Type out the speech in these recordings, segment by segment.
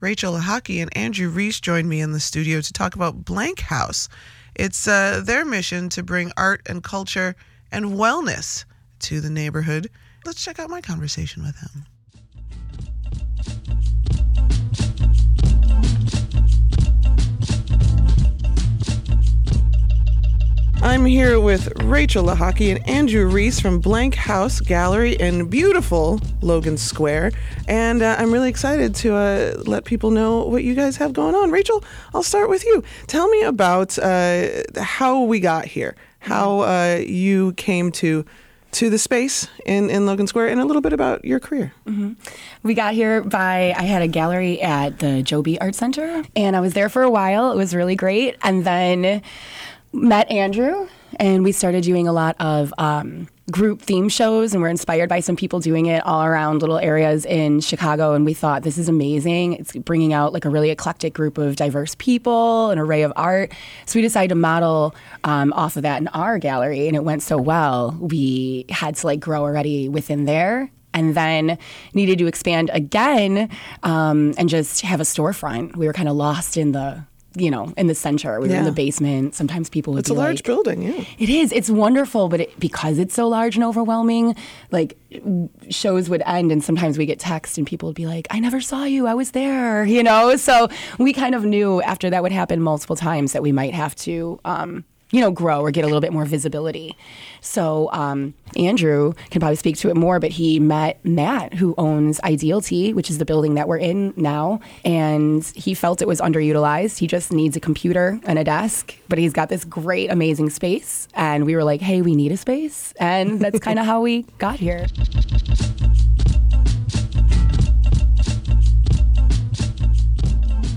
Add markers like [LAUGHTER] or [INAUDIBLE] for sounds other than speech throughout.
Rachel Lechocki and Andrew Rehs joined me in the studio to talk about Blnk Haus. It's uh, their mission to bring art and culture and wellness to the neighborhood. Let's check out my conversation with him. I'm here with Rachel Lechocki and Andrew Rehs from Blnk Haus Gallery in beautiful Logan Square. And uh, I'm really excited to uh, let people know what you guys have going on. Rachel, I'll start with you. Tell me about uh, how we got here, how uh, you came to to the space in, in Logan Square and a little bit about your career. Mm-hmm. We got here by, I had a gallery at the Zhou B Art Center and I was there for a while. It was really great. And then met Andrew, and we started doing a lot of um, group theme shows, and we're inspired by some people doing it all around little areas in Chicago. And we thought this is amazing. It's bringing out like a really eclectic group of diverse people, an array of art. So we decided to model um, off of that in our gallery, and it went so well. We had to like grow already within there and then needed to expand again um, and just have a storefront. We were kind of lost in the you know, in the center. We were in the basement. Sometimes people would It's a large like, building, yeah. It is. It's wonderful, but it, because it's so large and overwhelming, like shows would end, and sometimes we get text, and people would be like, "I never saw you. I was there," [LAUGHS] you know. So we kind of knew after that would happen multiple times that we might have to. Um, you know, grow or get a little bit more visibility. So um, Andrew can probably speak to it more, but he met Matt, who owns Idealty, which is the building that we're in now, and he felt it was underutilized. He just needs a computer and a desk, but he's got this great, amazing space. And we were like, hey, we need a space, and that's [LAUGHS] kind of how we got here.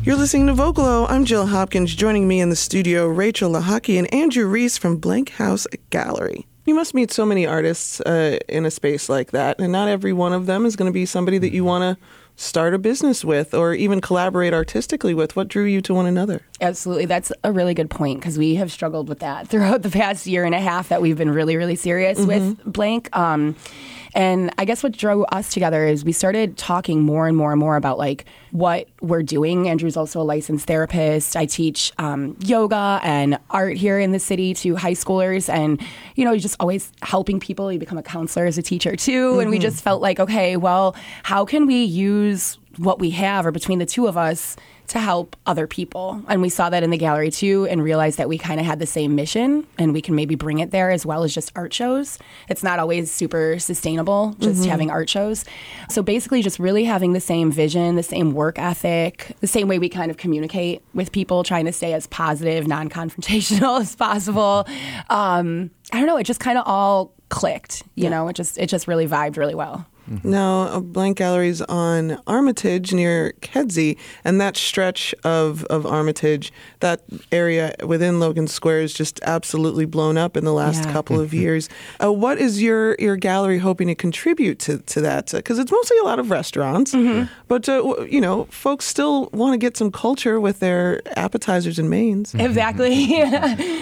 You're listening to Vocalo. I'm Jill Hopkins. Joining me in the studio, Rachel Lechocki and Andrew Rehs from Blnk Haus Gallery. You must meet so many artists uh, in a space like that, and not every one of them is going to be somebody that you want to start a business with or even collaborate artistically with. What drew you to one another? Absolutely. That's a really good point because we have struggled with that [LAUGHS] throughout the past year and a half that we've been really, really serious mm-hmm. with Blnk. Um, and I guess what drew us together is we started talking more and more and more about like what we're doing. Andrew's also a licensed therapist. I teach um, yoga and art here in the city to high schoolers, and you know, just always helping people. You become a counselor as a teacher too, mm-hmm. and we mm-hmm. just felt like, okay, well, how can we use what we have, or between the two of us, to help other people. And we saw that in the gallery too and realized that we kind of had the same mission and we can maybe bring it there as well as just art shows. It's not always super sustainable just mm-hmm. having art shows. So basically, just really having the same vision, the same work ethic, the same way we kind of communicate with people, trying to stay as positive, non confrontational [LAUGHS] as possible. Um, I don't know, it just kind of all clicked, you yeah. know, it just, it just really vibed really well. Mm-hmm. Now, Blnk Gallery's on Armitage near Kedzie, and that stretch of, of Armitage, that area within Logan Square is just absolutely blown up in the last yeah. couple of mm-hmm. years. Uh, what is your, your gallery hoping to contribute to, to that? Because uh, it's mostly a lot of restaurants, mm-hmm. but, uh, you know, folks still want to get some culture with their appetizers and mains. Exactly. [LAUGHS]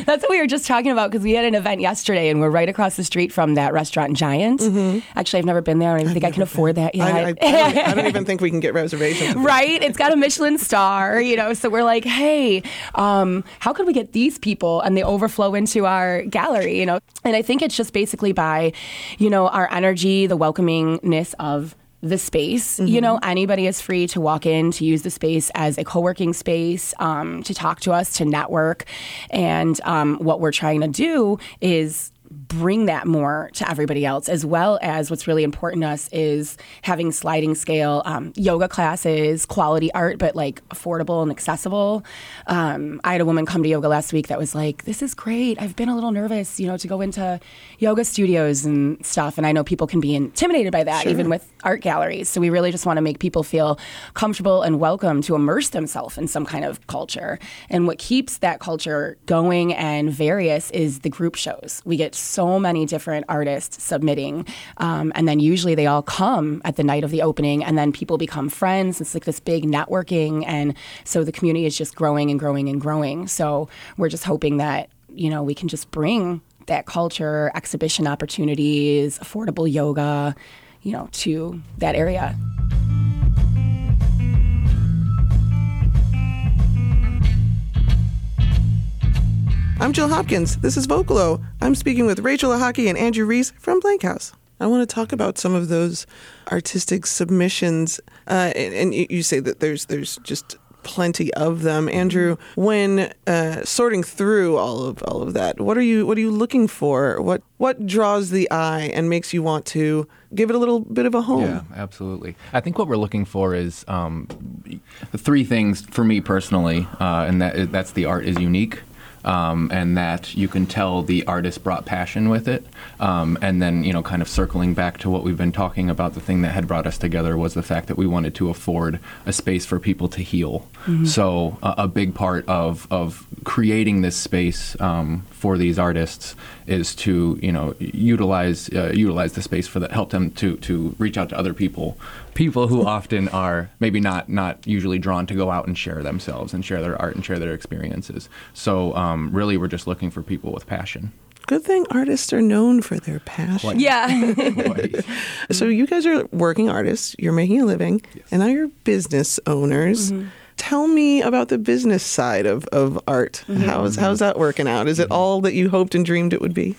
That's what we were just talking about because we had an event yesterday and we're right across the street from that restaurant Giant. Mm-hmm. Actually, I've never been there think I can afford that yet. I, I, I, don't, I, don't, even think we can get reservations. [LAUGHS] right? It's got a Michelin star, you know. So we're like, hey, um, how can we get these people and they overflow into our gallery, you know? And I think it's just basically by, you know, our energy, the welcomingness of the space. Mm-hmm. You know, anybody is free to walk in, to use the space as a co working space, um, to talk to us, to network. And um, what we're trying to do is bring that more to everybody else, as well as what's really important to us is having sliding scale um, yoga classes, quality art, but like affordable and accessible. Um, I had a woman come to yoga last week that was like, "This is great. I've been a little nervous, you know, to go into yoga studios and stuff, and I know people can be intimidated by that, sure. even with art galleries. So we really just want to make people feel comfortable and welcome to immerse themselves in some kind of culture. And what keeps that culture going and various is the group shows. We get so many different artists submitting. Um, and then usually they all come at the night of the opening, and then people become friends. It's like this big networking. And so the community is just growing and growing and growing. So we're just hoping that, you know, we can just bring that culture, exhibition opportunities, affordable yoga, you know, to that area. I'm Jill Hopkins. This is Vocalo. I'm speaking with Rachel Lechocki and Andrew Rehs from Blnk Haus. I want to talk about some of those artistic submissions, uh, and, and you say that there's there's just plenty of them. Andrew, when uh, sorting through all of all of that, what are you what are you looking for? What what draws the eye and makes you want to give it a little bit of a home? Yeah, absolutely. I think what we're looking for is um, three things for me personally, uh, and that that's the art is unique um, and that you can tell the artist brought passion with it. Um, and then, you know, kind of circling back to what we've been talking about, the thing that had brought us together was the fact that we wanted to afford a space for people to heal. Mm-hmm. So, uh, a big part of, of creating this space um, for these artists is to, you know, utilize uh, utilize the space for that, help them to to reach out to other people people who often are maybe not not usually drawn to go out and share themselves and share their art and share their experiences. So um, really, we're just looking for people with passion. Good thing artists are known for their passion. Quite. Yeah. [LAUGHS] so you guys are working artists. You're making a living, yes. and now you're business owners. Mm-hmm tell me about the business side of, of art. Mm-hmm. How's how's that working out? Is it mm-hmm. all that you hoped and dreamed it would be?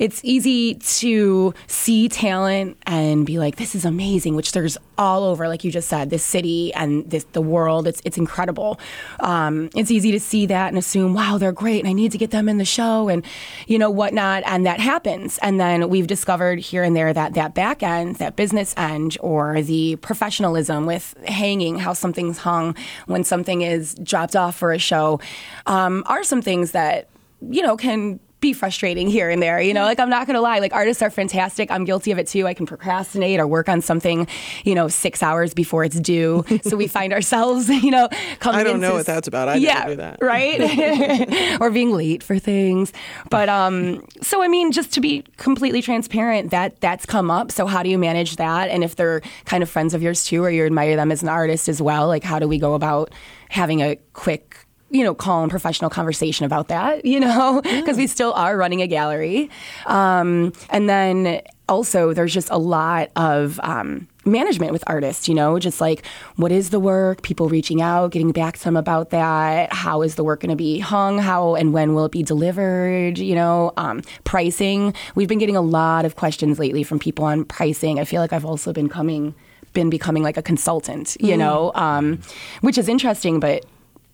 It's easy to see talent and be like, this is amazing, which there's all over, like you just said, this city and this the world. It's it's incredible. Um, it's easy to see that and assume, wow, they're great, and I need to get them in the show and you know whatnot, and that happens. And then we've discovered here and there that that back end, that business end, or the professionalism with hanging, how something's hung when something is dropped off for a show, um, are some things that you know can be frustrating here and there. You know, like I'm not gonna lie, like artists are fantastic. I'm guilty of it too. I can procrastinate or work on something, you know, six hours before it's due. [LAUGHS] so we find ourselves, [LAUGHS] you know, coming. I don't know what that's about. I yeah, do that. [LAUGHS] Right? or being late for things. But um, so I mean, just to be completely transparent, that that's come up. So how do you manage that? And if they're kind of friends of yours too, or you admire them as an artist as well, like how do we go about having a quick you know, calm professional conversation about that, you know, [LAUGHS] because yeah. we still are running a gallery. Um, and then also, there's just a lot of um, management with artists, you know, just like what is the work, people reaching out, getting back to them about that. How is the work going to be hung? How and when will it be delivered? You know, um, pricing. We've been getting a lot of questions lately from people on pricing. I feel like I've also been coming been becoming like a consultant, you mm. know, um, which is interesting, but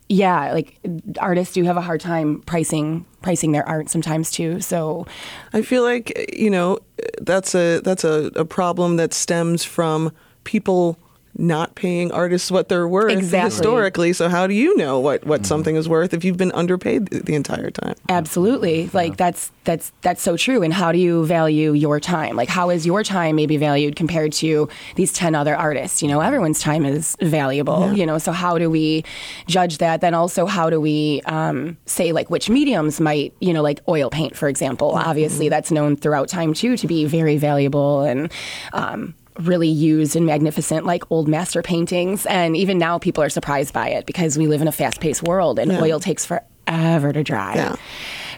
yeah, like artists do have a hard time pricing pricing their art sometimes too. So I feel like you know that's a that's a, a problem that stems from people not paying artists what they're worth exactly. historically. So how do you know what, what mm. something is worth if you've been underpaid the, the entire time? Absolutely. Like that's that's that's so true. And how do you value your time? Like how is your time maybe valued compared to these 10 other artists? You know, everyone's time is valuable, yeah. you know, so how do we judge that? Then also how do we um, say like which mediums might, you know, like oil paint, for example. Mm-hmm. Obviously that's known throughout time too to be very valuable and um, really used and magnificent like old master paintings and even now people are surprised by it because we live in a fast-paced world and yeah. oil takes forever to dry yeah.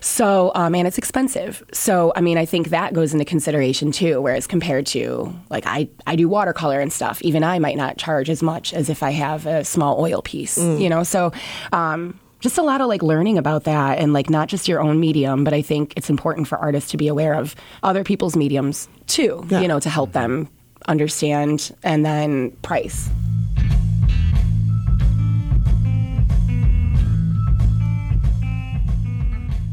so um, and it's expensive so i mean i think that goes into consideration too whereas compared to like i, I do watercolor and stuff even i might not charge as much as if i have a small oil piece mm. you know so um, just a lot of like learning about that and like not just your own medium, but I think it's important for artists to be aware of other people's mediums too, yeah. you know, to help them understand, and then price.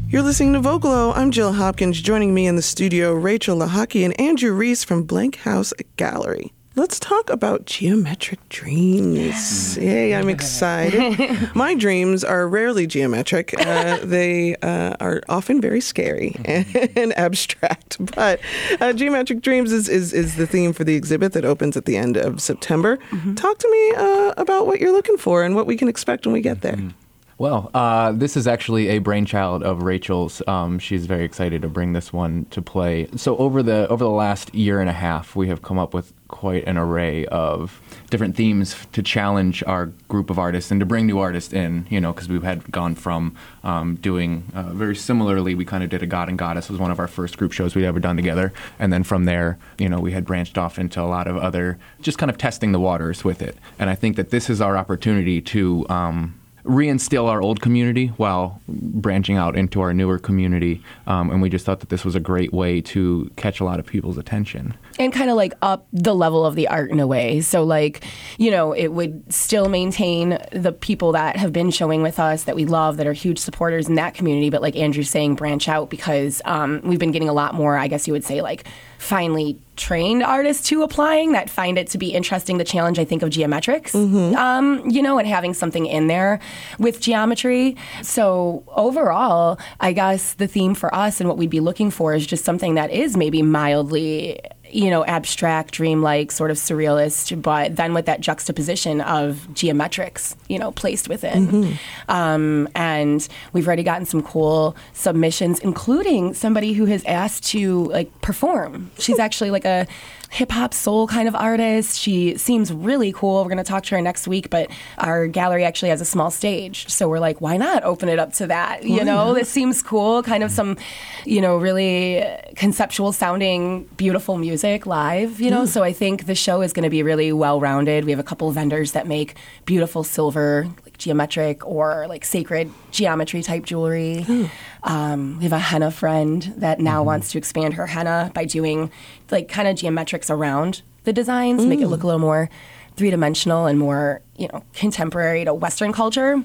You're listening to Vocalo. I'm Jill Hopkins. Joining me in the studio, Rachel Lechocki and Andrew Rehs from Blnk Haus Gallery. Let's talk about geometric dreams. Yay, I'm excited. [LAUGHS] My dreams are rarely geometric. Uh, [LAUGHS] they uh, are often very scary and, and [LAUGHS] abstract. But uh, geometric dreams is, is, is, the theme for the exhibit that opens at the end of September. Mm-hmm. Talk to me uh, about what you're looking for and what we can expect when we get there. Mm-hmm. Well, uh, this is actually a brainchild of Rachel's. Um, she's very excited to bring this one to play. So over the over the last year and a half, we have come up with quite an array of different themes to challenge our group of artists and to bring new artists in. You know, because we had gone from um, doing uh, very similarly. We kind of did a God and Goddess was one of our first group shows we'd ever done together, and then from there, you know, we had branched off into a lot of other, just kind of testing the waters with it. And I think that this is our opportunity to. Um, reinstill our old community while branching out into our newer community. Um, and we just thought that this was a great way to catch a lot of people's attention. And kind of like up the level of the art in a way. So, like, you know, it would still maintain the people that have been showing with us that we love, that are huge supporters in that community. But, like Andrew's saying, branch out because um, we've been getting a lot more, I guess you would say, like, finally trained artists to applying that find it to be interesting the challenge i think of geometrics mm-hmm. um, you know and having something in there with geometry so overall i guess the theme for us and what we'd be looking for is just something that is maybe mildly you know, abstract, dreamlike, sort of surrealist, but then with that juxtaposition of geometrics, you know, placed within. Mm-hmm. Um, and we've already gotten some cool submissions, including somebody who has asked to like perform. She's actually like a hip hop soul kind of artist. She seems really cool. We're going to talk to her next week, but our gallery actually has a small stage. So we're like, why not open it up to that? You know, this seems cool. Kind of some, you know, really conceptual sounding, beautiful music live, you know? Mm. So I think the show is going to be really well rounded. We have a couple of vendors that make beautiful silver, geometric or like sacred geometry type jewelry. Mm. Um, we have a henna friend that now mm-hmm. wants to expand her henna by doing like kind of geometrics around the designs, mm. make it look a little more three dimensional and more, you know, contemporary to Western culture.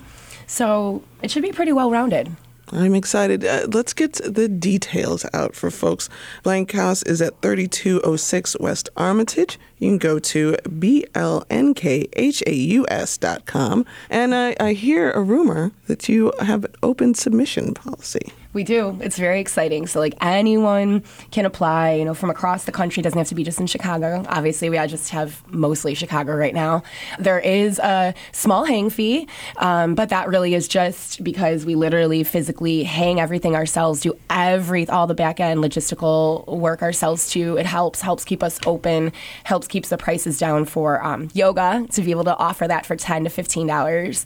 So it should be pretty well rounded. I'm excited. Uh, let's get the details out for folks. Blnk Haus is at 3206 West Armitage. You can go to blnkhaus.com. And I, I hear a rumor that you have an open submission policy. We do. It's very exciting. So like anyone can apply, you know, from across the country. It doesn't have to be just in Chicago. Obviously, we just have mostly Chicago right now. There is a small hang fee, um, but that really is just because we literally physically hang everything ourselves, do every all the back end logistical work ourselves too. It helps helps keep us open, helps keeps the prices down for um, yoga to be able to offer that for ten to fifteen dollars.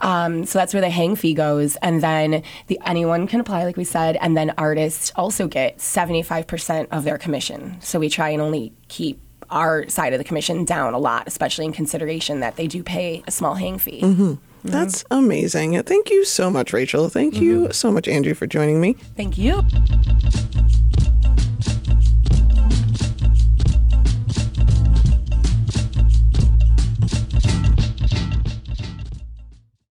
Um, so that's where the hang fee goes, and then the anyone can apply like we said, and then artists also get 75% of their commission. So we try and only keep our side of the commission down a lot, especially in consideration that they do pay a small hang fee. Mm-hmm. That's amazing. Thank you so much, Rachel. Thank mm-hmm. you so much, Andrew, for joining me. Thank you.